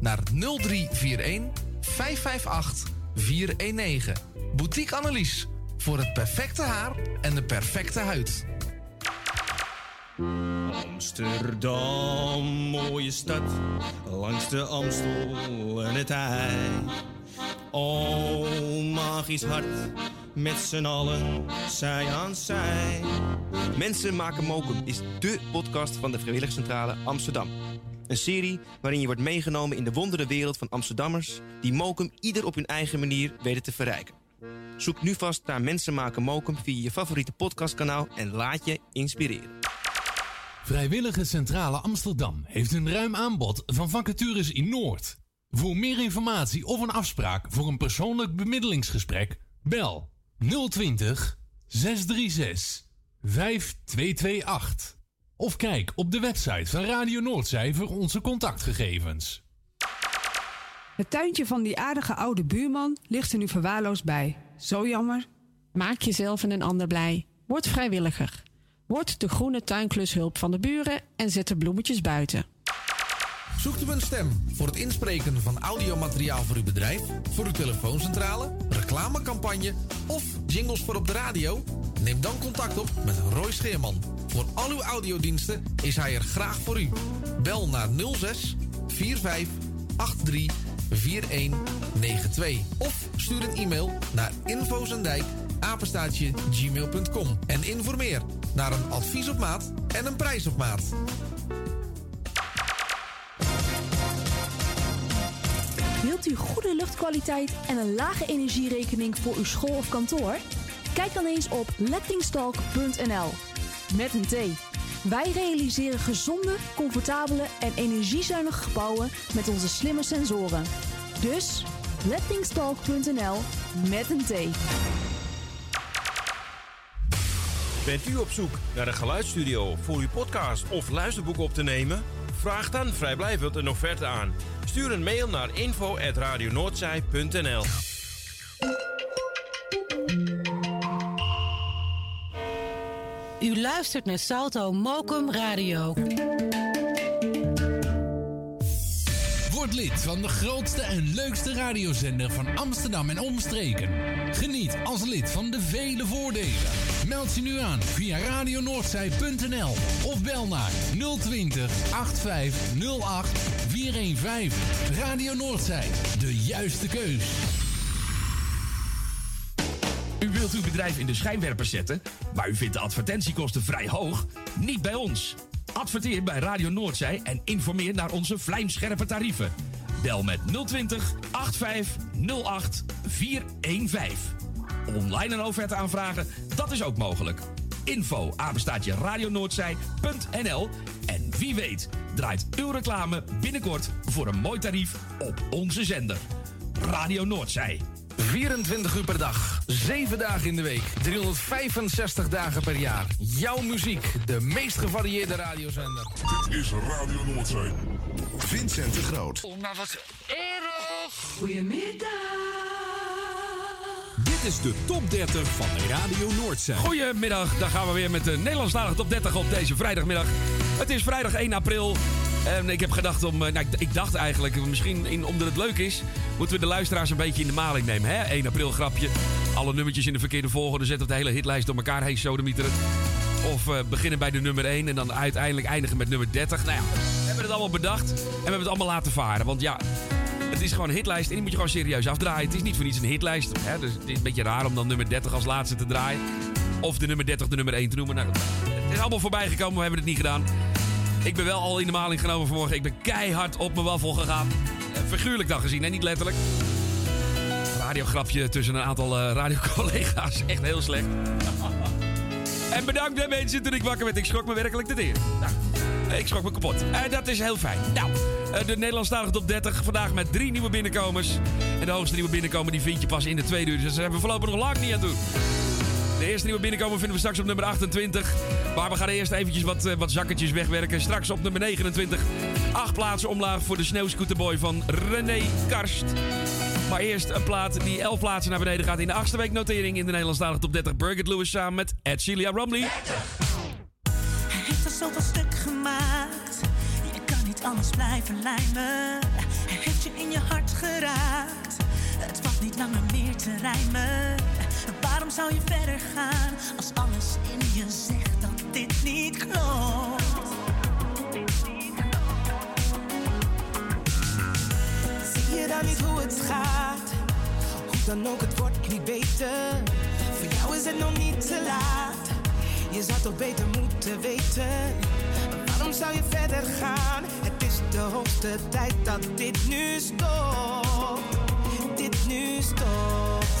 naar 0341 558 419. Boutique Annelies voor het perfecte haar en de perfecte huid. Amsterdam, mooie stad, langs de Amstel en het IJ. Oh, magisch hart, met z'n allen, zij aan zij. Mensen maken mokum is dé podcast van de Vrijwilligcentrale Amsterdam. Een serie waarin je wordt meegenomen in de wondere wereld van Amsterdammers... die mokum ieder op hun eigen manier weten te verrijken. Zoek nu vast naar Mensen maken mokum via je favoriete podcastkanaal... en laat je inspireren. Vrijwillige Centrale Amsterdam heeft een ruim aanbod van vacatures in Noord. Voor meer informatie of een afspraak voor een persoonlijk bemiddelingsgesprek, bel 020 636 5228. Of kijk op de website van Radio Noordzij voor onze contactgegevens. Het tuintje van die aardige oude buurman ligt er nu verwaarloosd bij. Zo jammer. Maak jezelf en een ander blij. Word vrijwilliger. Word de groene tuinklushulp van de buren en zet de bloemetjes buiten. Zoekt u een stem voor het inspreken van audiomateriaal voor uw bedrijf, voor uw telefooncentrale, reclamecampagne of jingles voor op de radio? Neem dan contact op met Roy Scheerman. Voor al uw audiodiensten is hij er graag voor u. Bel naar 06 45 83 4192 of stuur een e-mail naar infozendijk apenstaatje gmail.com en informeer naar een advies op maat en een prijs op maat. Wilt u goede luchtkwaliteit en een lage energierekening voor uw school of kantoor? Kijk dan eens op lettingstalk.nl. Met een T. Wij realiseren gezonde, comfortabele en energiezuinige gebouwen met onze slimme sensoren. Dus lettingstalk.nl met een T. Bent u op zoek naar een geluidsstudio voor uw podcast of luisterboek op te nemen? Vraag dan vrijblijvend een offerte aan. Stuur een mail naar info.radionoordzij.nl U luistert naar Salto Mokum Radio. Word lid van de grootste en leukste radiozender van Amsterdam en omstreken. Geniet als lid van de vele voordelen. Meld je nu aan via radionoordzij.nl of bel naar 020 8508 415. Radio Noordzij, de juiste keus. U wilt uw bedrijf in de schijnwerpers zetten, maar u vindt de advertentiekosten vrij hoog? Niet bij ons. Adverteer bij Radio Noordzij en informeer naar onze vlijmscherpe tarieven. Bel met 020 8508 415. Online een offerte aanvragen, dat is ook mogelijk. Info apenstaatje radionoordzij.nl En wie weet draait uw reclame binnenkort voor een mooi tarief op onze zender. Radio Noordzij. 24 uur per dag, 7 dagen in de week, 365 dagen per jaar. Jouw muziek, de meest gevarieerde radiozender. Dit is Radio Noordzee. Vincent de Groot. Oh, maar wat erg. Goedemiddag. Dit is de top 30 van Radio Noordzij. Goedemiddag, daar gaan we weer met de Nederlandstalige top 30 op deze vrijdagmiddag. Het is vrijdag 1 april. En ik heb gedacht om. eh, Nou, ik, dacht eigenlijk, misschien in, omdat het leuk is, moeten we de luisteraars een beetje in de maling nemen. Hè? 1 april grapje. Alle nummertjes in de verkeerde volgorde zetten we de hele hitlijst door elkaar heen, sodemieteren. Of eh, beginnen bij de nummer 1 en dan uiteindelijk eindigen met nummer 30. Nou ja, we hebben het allemaal bedacht en we hebben het allemaal laten varen. Want ja, het is gewoon een hitlijst en die moet je gewoon serieus afdraaien. Het is niet voor niets een hitlijst. Hè? Dus het is een beetje raar om dan nummer 30 als laatste te draaien. Of de nummer 30 de nummer 1 te noemen. Nou, het is allemaal voorbij gekomen, we hebben het niet gedaan. Ik ben wel al in de maling genomen vanmorgen. Ik ben keihard op mijn waffel gegaan. Eh, Figuurlijk dan gezien, en niet letterlijk. Radiograpje tussen een aantal eh, radiocollega's. Echt heel slecht. en bedankt hè mensen toen ik wakker werd. Ik schrok me werkelijk te teer. Nou, Ik schrok me kapot. Uh, dat is heel fijn. Nou, uh, de Nederlandstalige top 30. Vandaag met drie nieuwe binnenkomers. En de hoogste nieuwe binnenkomer die vind je pas in de tweede uur. Dus daar hebben we voorlopig nog lang niet aan doen. De eerste nieuwe binnenkomer vinden we straks op nummer 28. Maar we gaan eerst eventjes wat, uh, wat zakketjes wegwerken. Straks op nummer 29. Acht plaatsen omlaag voor de sneeuwscooterboy van René Karst. Maar eerst een plaat die 11 plaatsen naar beneden gaat in de achtste week notering in de Nederlandstalige top 30. Birgit Lewis samen met Ed Celia Romley. Hij heeft al zoveel stuk gemaakt. Je kan niet anders blijven lijmen. Hij heeft je in je hart geraakt. Het valt niet langer meer te rijmen. Waarom zou je verder gaan als alles in je zegt dat dit niet klopt? Zie je dan niet hoe het gaat? Hoe dan ook, het wordt niet beter. Voor jou is het nog niet te laat. Je zou toch beter moeten weten. Waarom zou je verder gaan? Het is de hoogste tijd dat dit nu stopt. Dit nu stopt.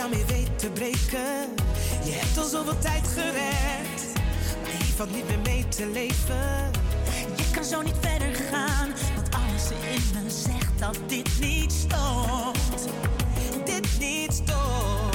Jou weet te breken. Je hebt al zoveel tijd gered. Maar hier valt niet meer mee te leven. Je kan zo niet verder gaan, want alles in me zegt dat dit niet stopt. Dit niet stopt.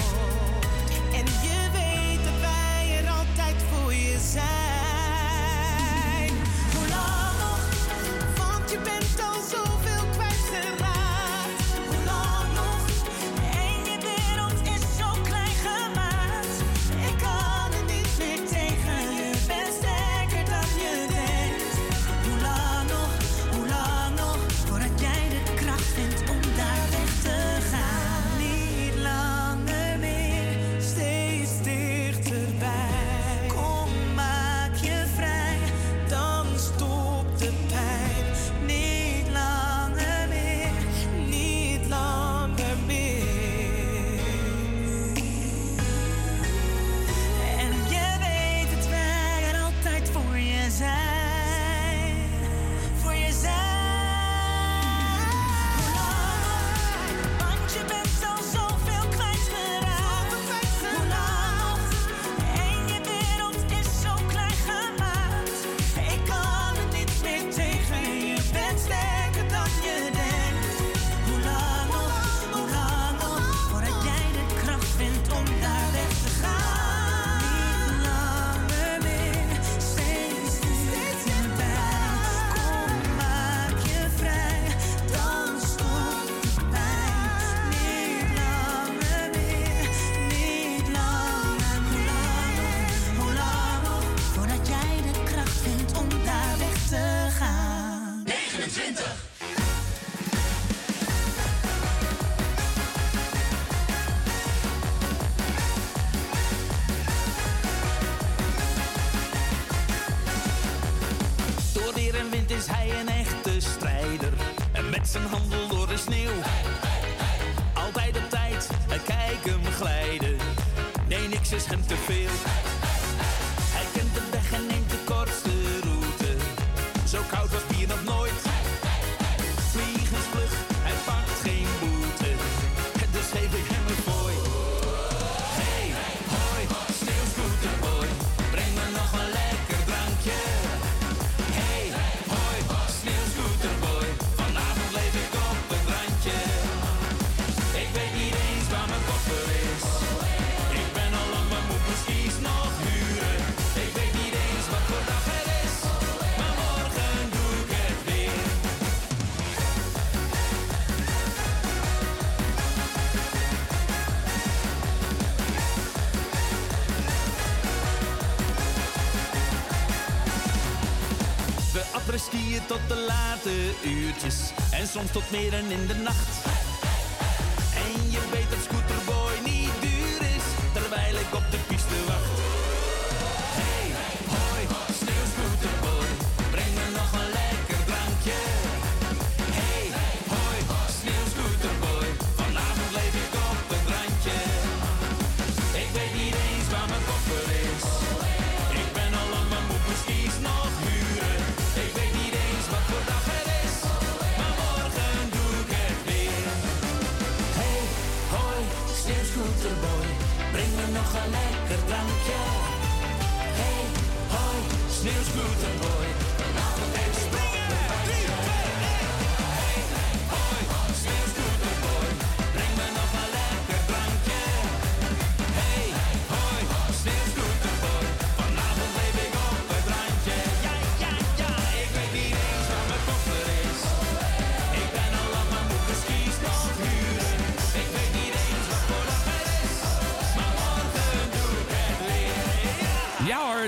Zijn handel door de sneeuw. Altijd op tijd, en kijk hem glijden. Nee, niks is hem te veel. Soms tot midden in de nacht.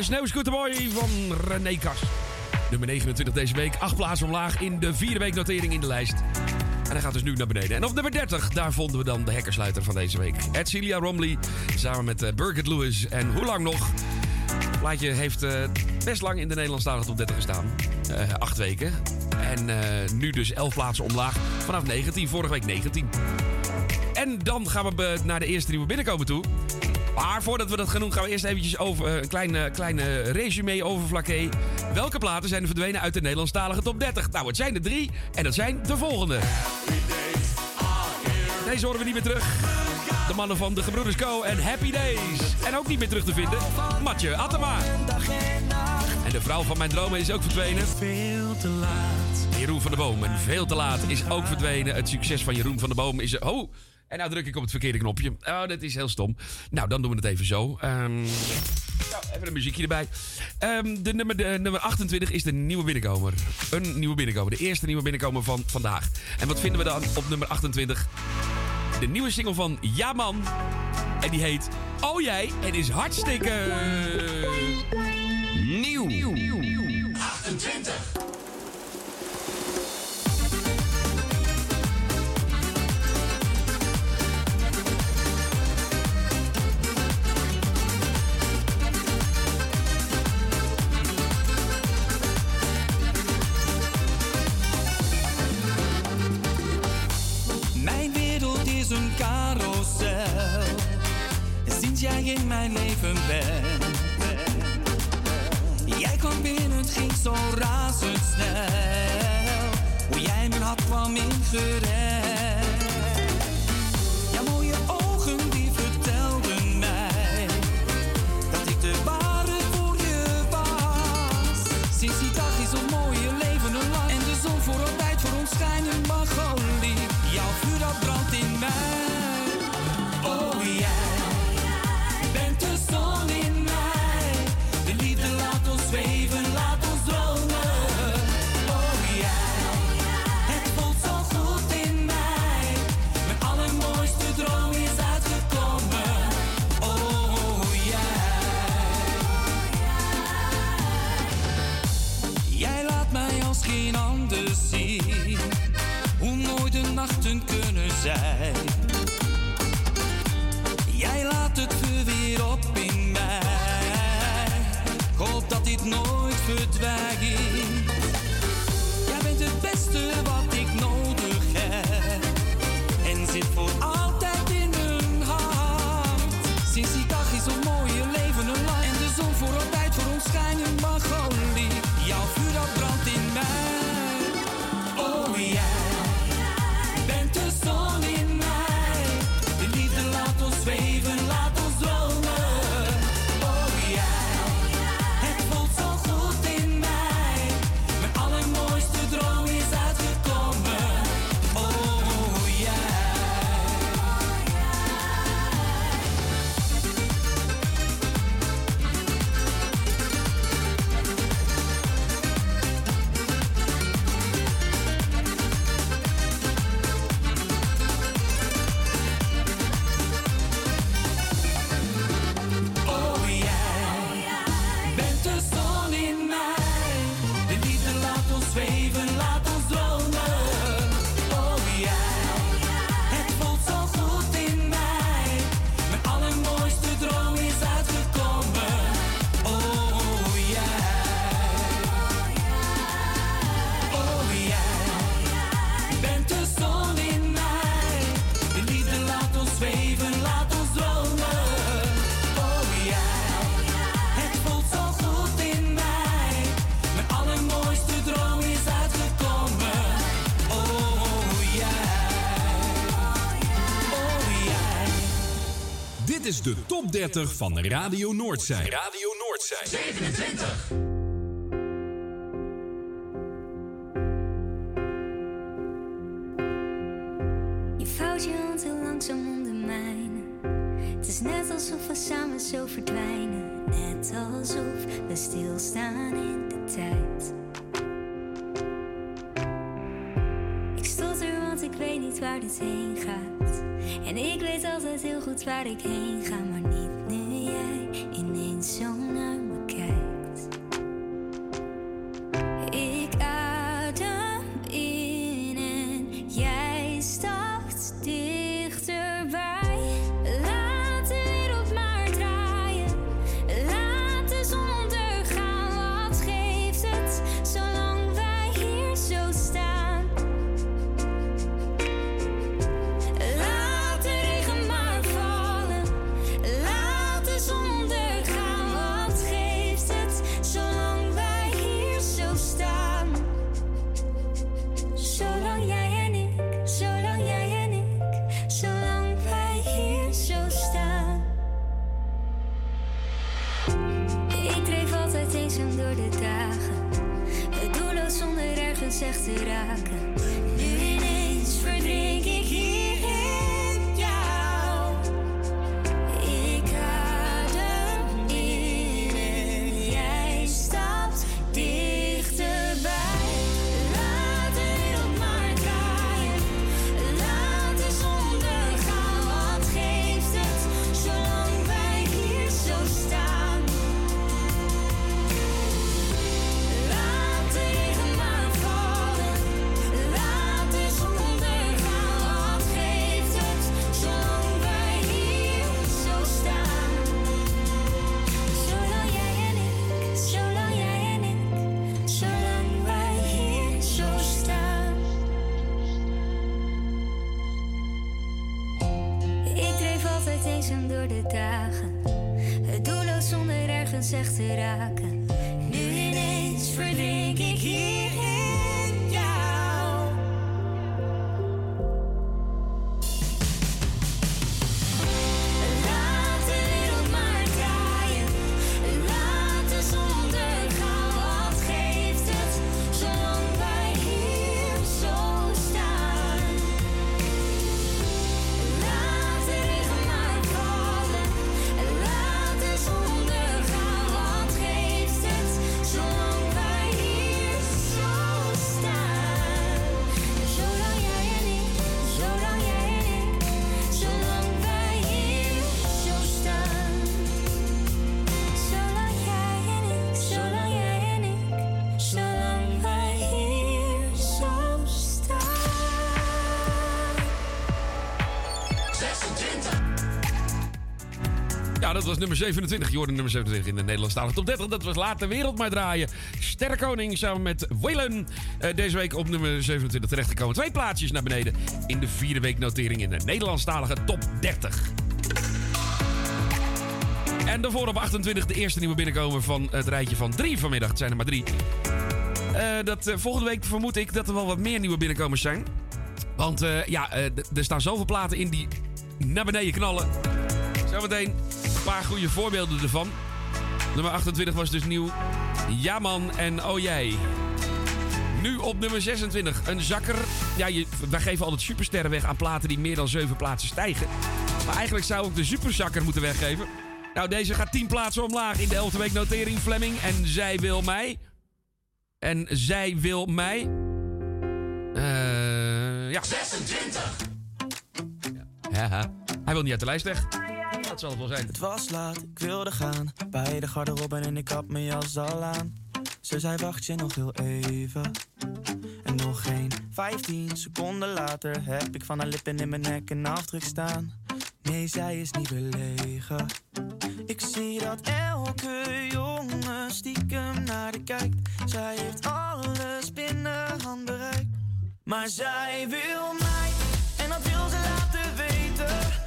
Sneeuwscooterboy van René Kas. Nummer 29 deze week. Acht plaatsen omlaag in de vierde week notering in de lijst. En hij gaat dus nu naar beneden. En op nummer 30, daar vonden we dan de hekkersluiter van deze week. Edcilia Romley, samen met eh, Birgit Lewis. En hoe lang nog? Het plaatje heeft eh, best lang in de Nederlandstalige top 30 gestaan. Eh, acht weken. En nu dus 11 plaatsen omlaag. Vanaf 19, vorige week 19. En dan gaan we naar de eerste die we binnenkomen toe. Maar voordat we dat gaan doen, gaan we eerst eventjes over eh, een klein, eh, klein eh, resume over Vlakke. Welke platen zijn er verdwenen uit de Nederlandstalige top 30? Nou, het zijn er drie en dat zijn de volgende. Deze horen we niet meer terug. De mannen van de Gebroeders Co. en Happy Days. En ook niet meer terug te vinden. Matje Attema. En de vrouw van mijn dromen is ook verdwenen. Veel te laat. Jeroen van der Boom. En veel te laat is ook verdwenen. Het succes van Jeroen van der Boom is... Oh, en nou druk ik op het verkeerde knopje. Oh, dat is heel stom. Nou, dan doen we het even zo. Ehm, nou, even een muziekje erbij. Ehm, de, nummer, de nummer 28 is de nieuwe binnenkomer. Een nieuwe binnenkomer. De eerste nieuwe binnenkomer van vandaag. En wat vinden we dan op nummer 28? De nieuwe single van Ja Man. En die heet Oh Jij. En is hartstikke... Nieuw. 28. Jij in mijn leven bent. Jij kwam binnen, het ging zo razendsnel. Hoe jij mijn hart kwam ingerend. De top 30 van Radio Noordzij. Radio Noordzij. 27. Je vouwt je hand heel langzaam om de mijne. Het is net alsof we samen zo verdwijnen. Net alsof we stilstaan in de tijd. Ik stotter, want ik weet niet waar dit heen weet altijd heel goed waar ik heen ga, maar echt te raken. Nummer 27. Je hoorde nummer 27 in de Nederlandstalige top 30. Dat was Laat de Wereld maar draaien. Sterrenkoning samen met Waylon. Eh, deze week op nummer 27 terechtgekomen. Twee plaatsjes naar beneden in de vierde week notering in de Nederlandstalige top 30. En daarvoor op 28 de eerste nieuwe binnenkomer van het rijtje van drie vanmiddag. Het zijn er maar drie. Eh, dat, eh, volgende week vermoed ik dat er wel wat meer nieuwe binnenkomers zijn. Want ja, er staan zoveel platen in die naar beneden knallen. Zometeen een paar goede voorbeelden ervan. Nummer 28 was dus nieuw. Ja man en oh jij. Nu op nummer 26. Een zakker. Ja, je, wij geven altijd supersterren weg aan platen die meer dan 7 plaatsen stijgen. Maar eigenlijk zou ik de superzakker moeten weggeven. Nou, deze gaat 10 plaatsen omlaag in de 11e week notering. Fleming. En zij wil mij. En zij wil mij. Eh ja. 26. Ja, hij wil niet uit de lijst weg. Het wel zijn. Het was laat, ik wilde gaan. Bij de garderobe en ik had mijn jas al aan. Ze zei wacht je nog heel even. En nog geen 15 seconden later heb ik van haar lippen in mijn nek een afdruk staan. Nee, zij is niet belegen. Ik zie dat elke jongen stiekem naar de kijkt. Zij heeft alles binnen handbereik. Maar zij wil mij, en dat wil ze laten weten.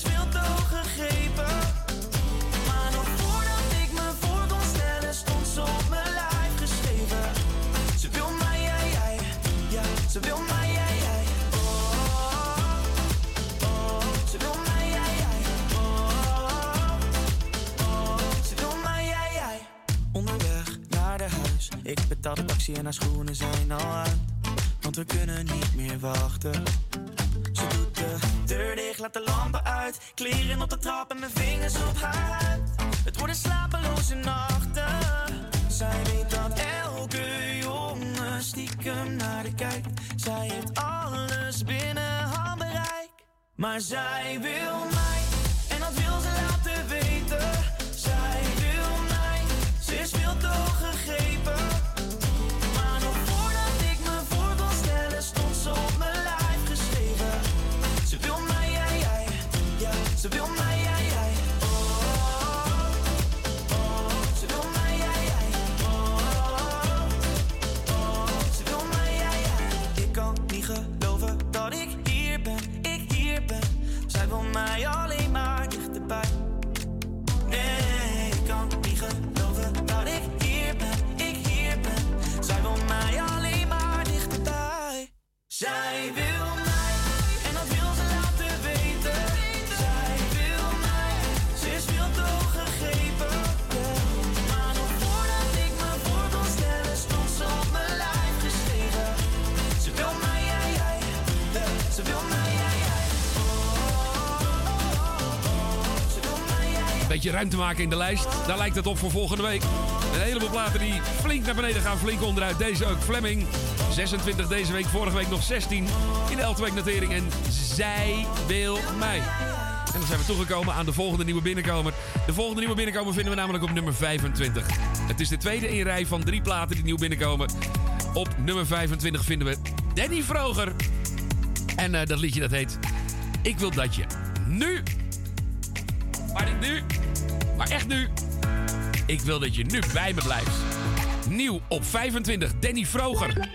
Ik heb het speeltoog gegrepen. Maar nog voordat ik me voor kon stellen, stond ze op mijn lijf geschreven. Ze wil mij, jij, jij, Ja, Ze wil mij, jij, jij. Ze wil mij, jij, jij. Onderweg naar de huis. Ik betaal de taxi en haar schoenen zijn al uit. Want we kunnen niet meer wachten laat de lampen uit. Kleren op de trap en mijn vingers op haar. Het worden slapeloze nachten. Zij weet dat elke jongen stiekem naar de kijkt. Zij heeft alles binnen handbereik. Maar zij wil mij, en dat wil ze laten weten. Zij wil mij, ze is veel te Beetje ruimte maken in de lijst. Daar lijkt het op voor volgende week. Een heleboel platen die flink naar beneden gaan, flink onderuit. Deze ook. Fleming. 26 deze week, vorige week nog 16. In de 11 week notering. En zij wil mij. En dan zijn we toegekomen aan de volgende nieuwe binnenkomer. De volgende nieuwe binnenkomer vinden we namelijk op nummer 25. Het is de tweede in rij van drie platen die nieuw binnenkomen. Op nummer 25 vinden we Danny Vroger. En eh, dat liedje dat heet Ik wil dat je nu maar nu. Maar echt nu. Ik wil dat je nu bij me blijft. Nieuw op 25. Danny Vroger.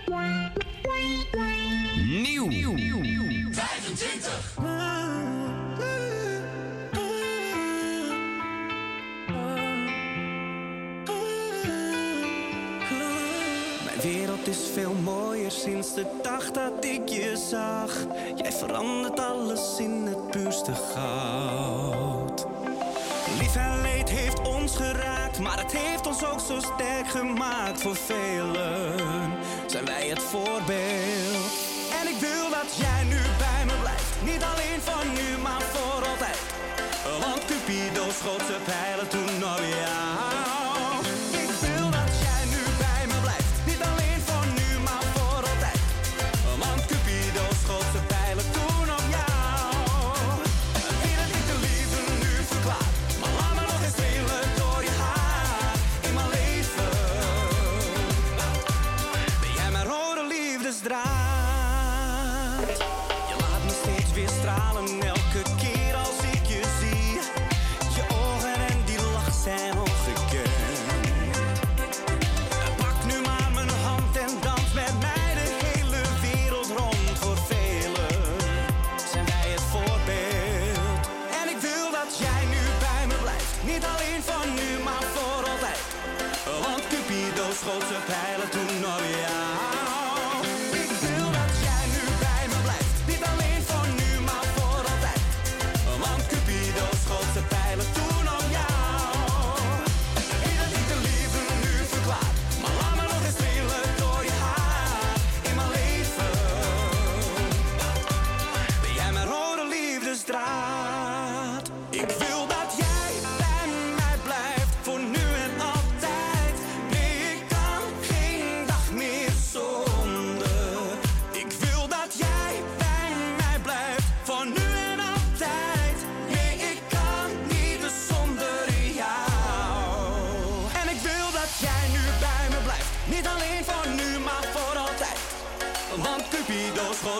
Nieuw. 25. Mijn wereld is veel mooier sinds de dag dat ik je zag. Jij verandert alles in het puurste goud. Geraakt, maar het heeft ons ook zo sterk gemaakt. Voor velen zijn wij het voorbeeld. En ik wil dat jij nu bij me blijft. Niet alleen van nu, maar voor altijd. Want Cupido schoot zijn pijlen toen op jou.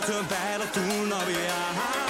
Cupido schoot zijn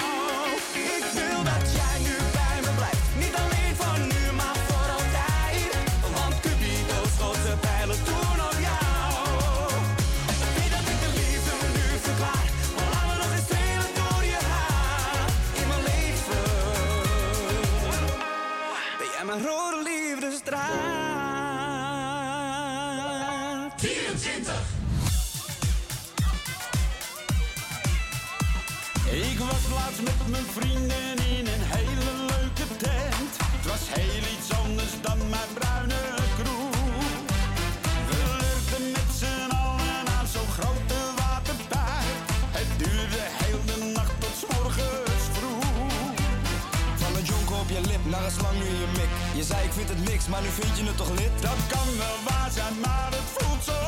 vind het niks, maar nu vind je het toch lid? Dat kan wel waar zijn, maar het voelt zo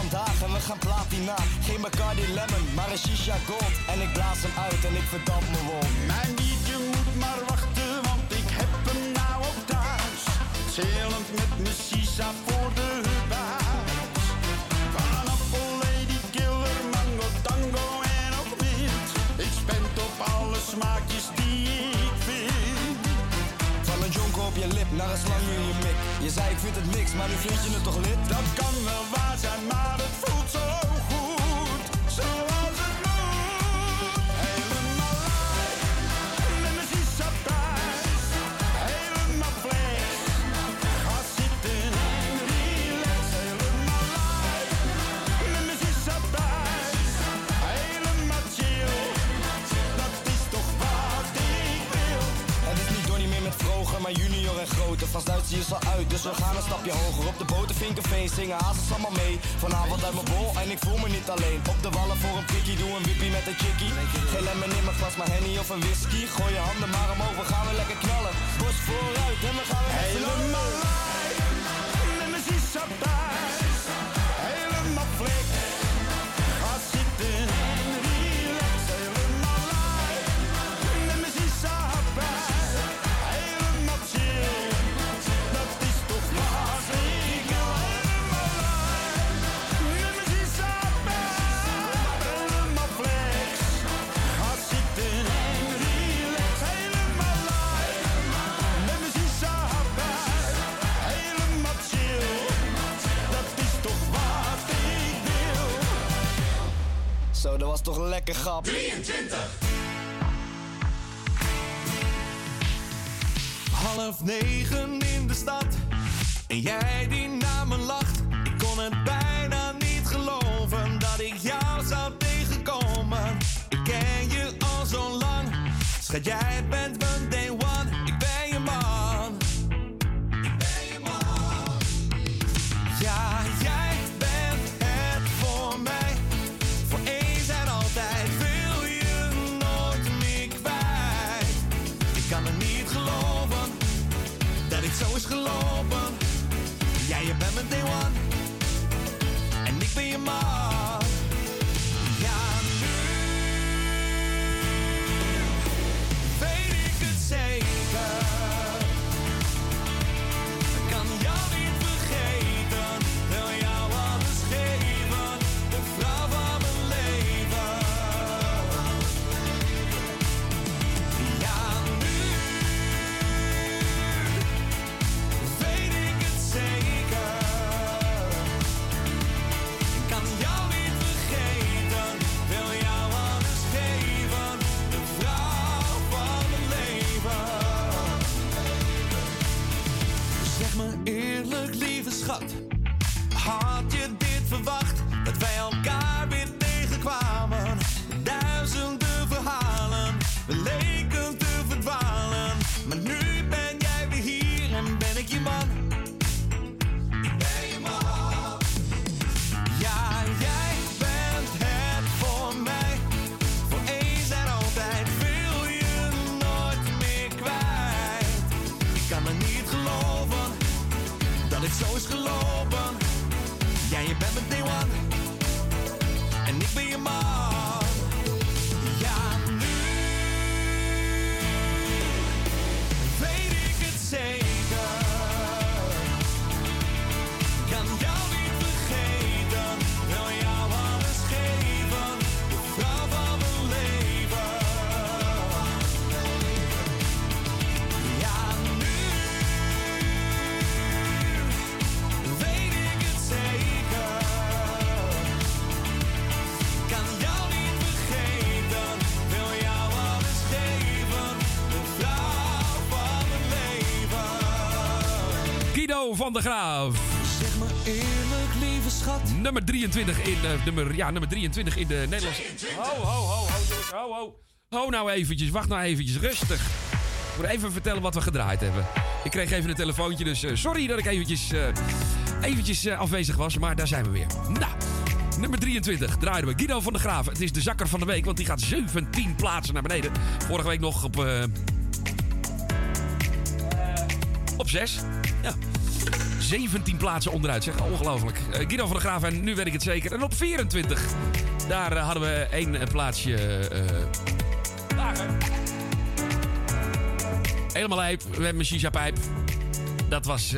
vandaag en we gaan platina. Geen Bacardi Lemon, maar een shisha gold. En ik blaas hem uit en ik verdamp me. Mijn biertje moet maar wachten, want ik heb hem nou ook thuis. Chillend met mijn shisha voor de buis. Pineapple, lady killer, mango, tango en ook mint. Ik spend op alle smaakjes die ik vind. Van een jonko op je lip, naar een slang in je mik. Je zei ik vind het niks, maar nu vind je het toch lid? Dat Vinkerveen zingen hazes allemaal mee. Vanavond uit mijn bol en ik voel me niet alleen. Op de wallen voor een prikkie, doe een wippie met een chickie. Geen lemon in mijn glas, maar henny of een whisky. Gooi je handen maar omhoog, we gaan weer lekker knallen. Bos vooruit en we gaan weer. Helemaal was toch lekker grap. 23. Half negen in de stad en jij die naar me lacht. Ik kon het bijna niet geloven dat ik jou zou tegenkomen. Ik ken je al zo lang, schat jij bent mijn day one. Van der Graaf. Zeg maar eerlijk, lieve schat. Nummer 23 in, eh, nummer, ja, nummer 23 in de Nederlandse... Ho, ho, ho, ho, ho, ho. Ho nou eventjes, wacht nou eventjes, rustig. Ik moet even vertellen wat we gedraaid hebben. Ik kreeg even een telefoontje, dus eh, sorry dat ik eventjes, eh, eventjes afwezig was. Maar daar zijn we weer. Nou, nummer 23 draaiden we. Guido van der Graven. Het is de zakker van de week, want die gaat 17 plaatsen naar beneden. Vorige week nog op... op 6. Ja. 17 plaatsen onderuit, zeg. Ongelooflijk. Eh, Guido van der Graaf en nu weet ik het zeker. En op 24, daar eh, hadden we één eh, plaatsje... lager. Helemaal lijp met mijn shisha-pijp. Dat was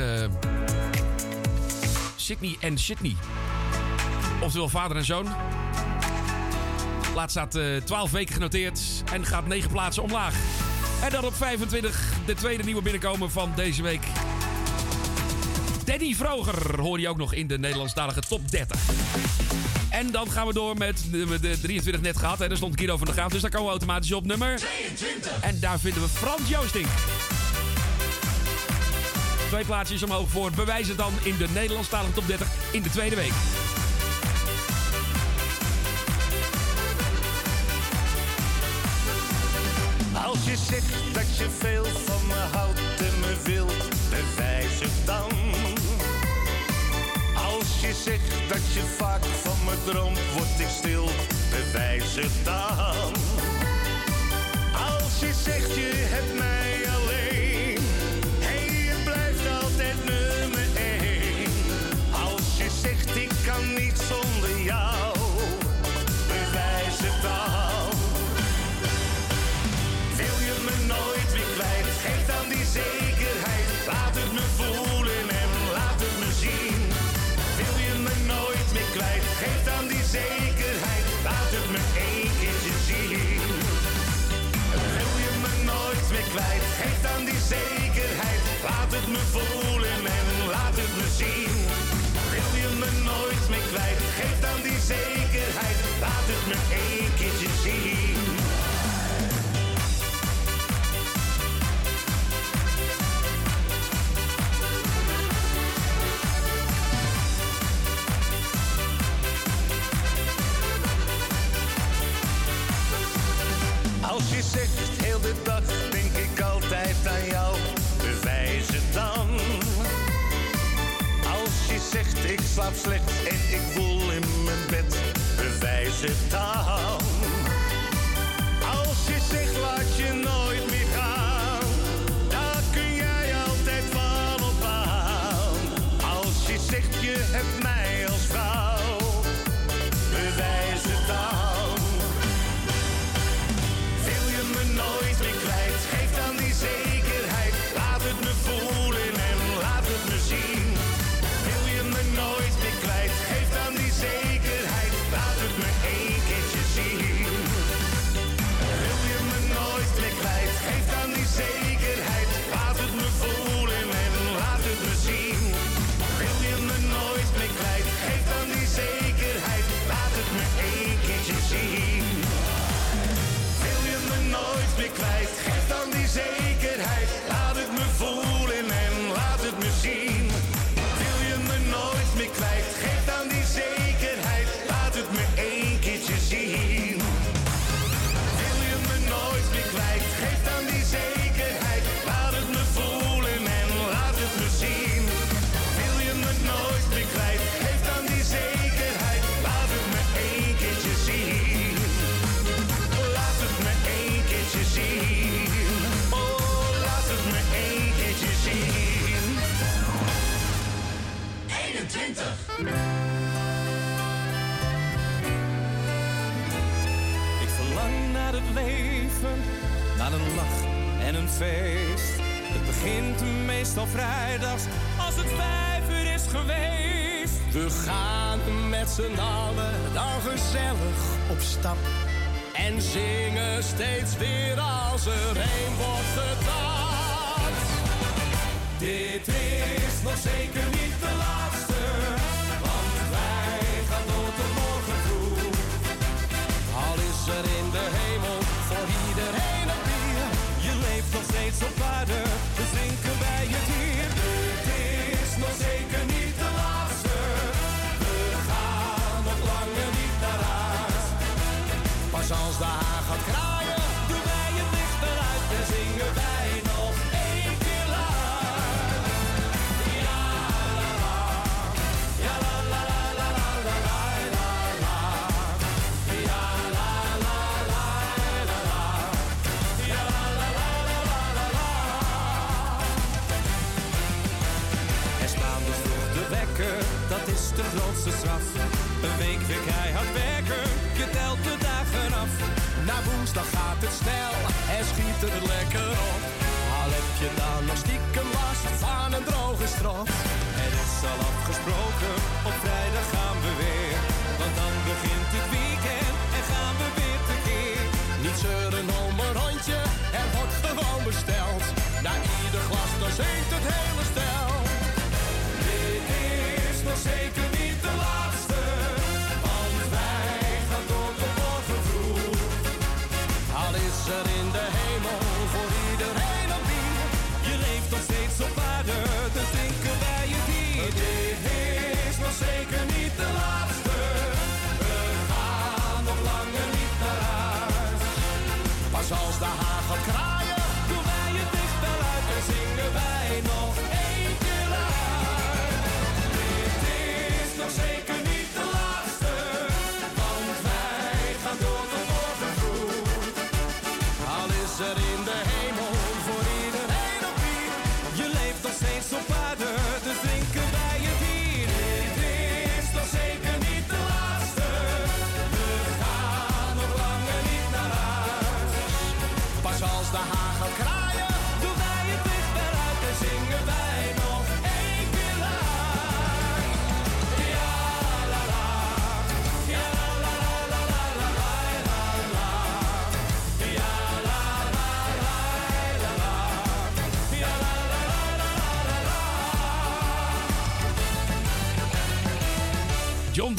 Sydney en Sydney. Oftewel vader en zoon. Laat staat eh 12 weken genoteerd en gaat 9 plaatsen omlaag. En dan op 25 de tweede nieuwe binnenkomen van deze week. Danny Vroger hoor je ook nog in de Nederlandstalige top 30. En dan gaan we door met de, de 23 net gehad. Hè. Daar stond Guido van der Graaf, dus daar komen we automatisch op nummer... 22. En daar vinden we Frans Joosting. Twee plaatsjes omhoog voor Bewijs het dan in de Nederlandstalige top 30 in de tweede week. Als je zegt dat je veel van me houdt en me wilt, bewijs het dan. Je zegt dat je vaak van me droomt, word ik stil, bewijs het dan. Als je zegt je Geef dan die zekerheid. Laat het me voelen en laat het me zien. Wil je me nooit meer kwijt? Geef dan die zekerheid. Laat het me één keertje zien. Slecht en ik voel in mijn bed, bewijs het dan. Als je zegt laat je nooit meer gaan, daar kun jij altijd van op aan. Als je zegt je hebt mij als vrouw, Het begint meestal vrijdags als het vijf uur is geweest. We gaan met z'n allen dan gezellig op stap. En zingen steeds weer als er een wordt gedanst. Dit is nog zeker niet Een week weer keihard werken, je telt de dagen af. Na woensdag gaat het snel en schiet het lekker op. Al heb je dan nog stiekem last van een droge strot. Het is al afgesproken, op vrijdag gaan we weer. Want dan begint het weekend en gaan we weer tekeer. Niet zeuren om een rondje, er wordt gewoon besteld. Na ieder glas dan zingt het hele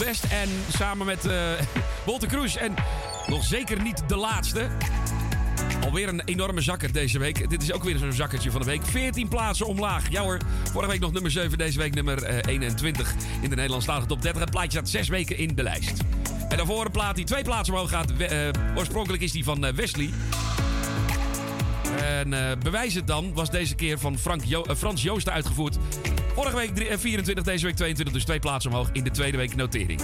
En samen met eh Wolter Kroes. En nog zeker niet de laatste. Alweer een enorme zakker deze week. Dit is ook weer zo'n zakkertje van de week. 14 plaatsen omlaag. Ja vorige week nog nummer 7, deze week nummer eh, 21 in de Nederlandstalige top 30. Het plaatje staat 6 weken in de lijst. En daarvoor een plaat die twee plaatsen omhoog gaat. Eh, oorspronkelijk is die van eh, Wesley. En eh, bewijs het dan was deze keer van Frank eh, Frans Joosten uitgevoerd. Vorige week drie- eh, 24, deze week 22, dus twee plaatsen omhoog in de tweede week notering.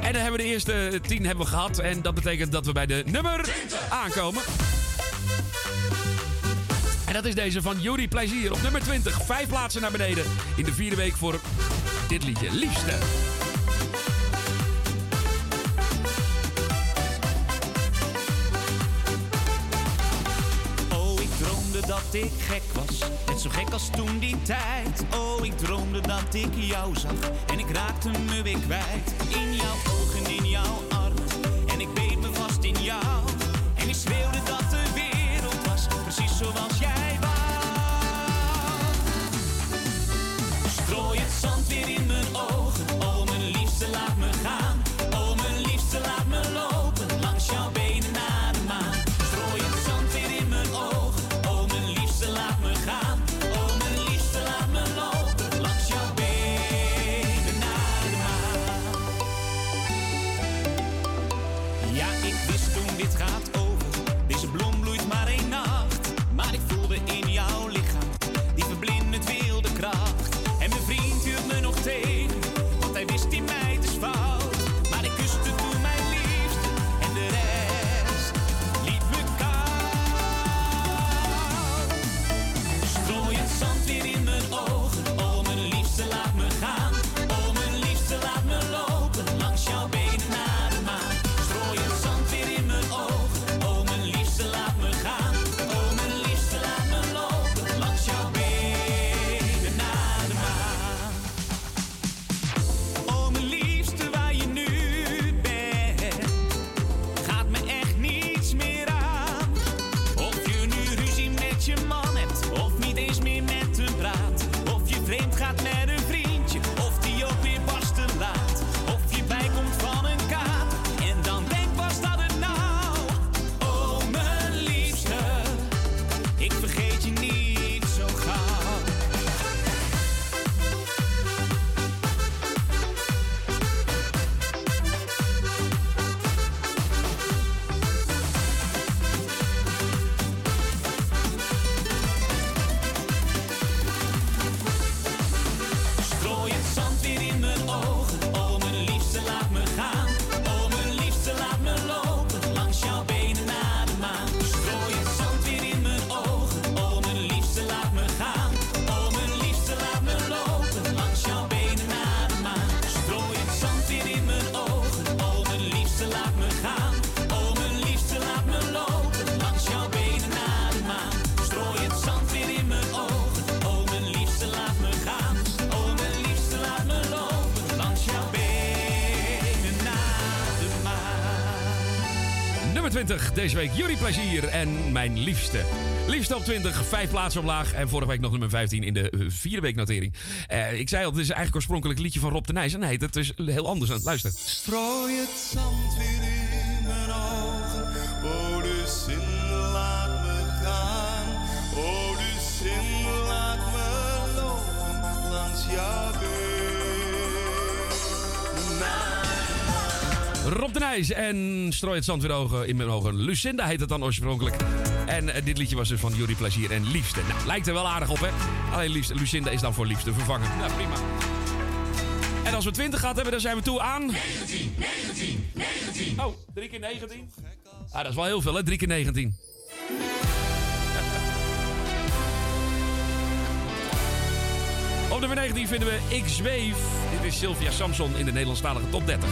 En dan hebben we de eerste 10 hebben we gehad. En dat betekent dat we bij de nummer aankomen. En dat is deze van Yuri Plezier op nummer 20. Vijf plaatsen naar beneden in de vierde week voor dit liedje. Liefste. Dat ik gek was, net zo gek als toen die tijd. Oh, ik droomde dat ik jou zag en ik raakte me weer kwijt. In jouw ogen, in jouw deze week Jury Plezier en Mijn Liefste. Liefste op 20, vijf plaatsen omlaag. En vorige week nog nummer 15 in de eh, vierde week notering. Eh, ik zei al, het is eigenlijk oorspronkelijk liedje van Rob de Nijs. Nee, dat is heel anders. Luister. Strooi het zand Rob de Nijs en Strooi het zand weer ogen in mijn ogen. Lucinda heet het dan oorspronkelijk. En eh, dit liedje was dus van Jury Plezier en Liefste. Nou, lijkt er wel aardig op, hè? Alleen liefste, Lucinda is dan voor Liefste vervangen. Nou, prima. En als we 20 gehad hebben, dan zijn we toe aan... 19, 19, 19. Oh, 3 keer 19? Ah, dat is wel heel veel, hè? 3 keer 19. Op nummer 19 vinden we Ik Zweef. Dit is Sylvia Samson in de Nederlandstalige top 30.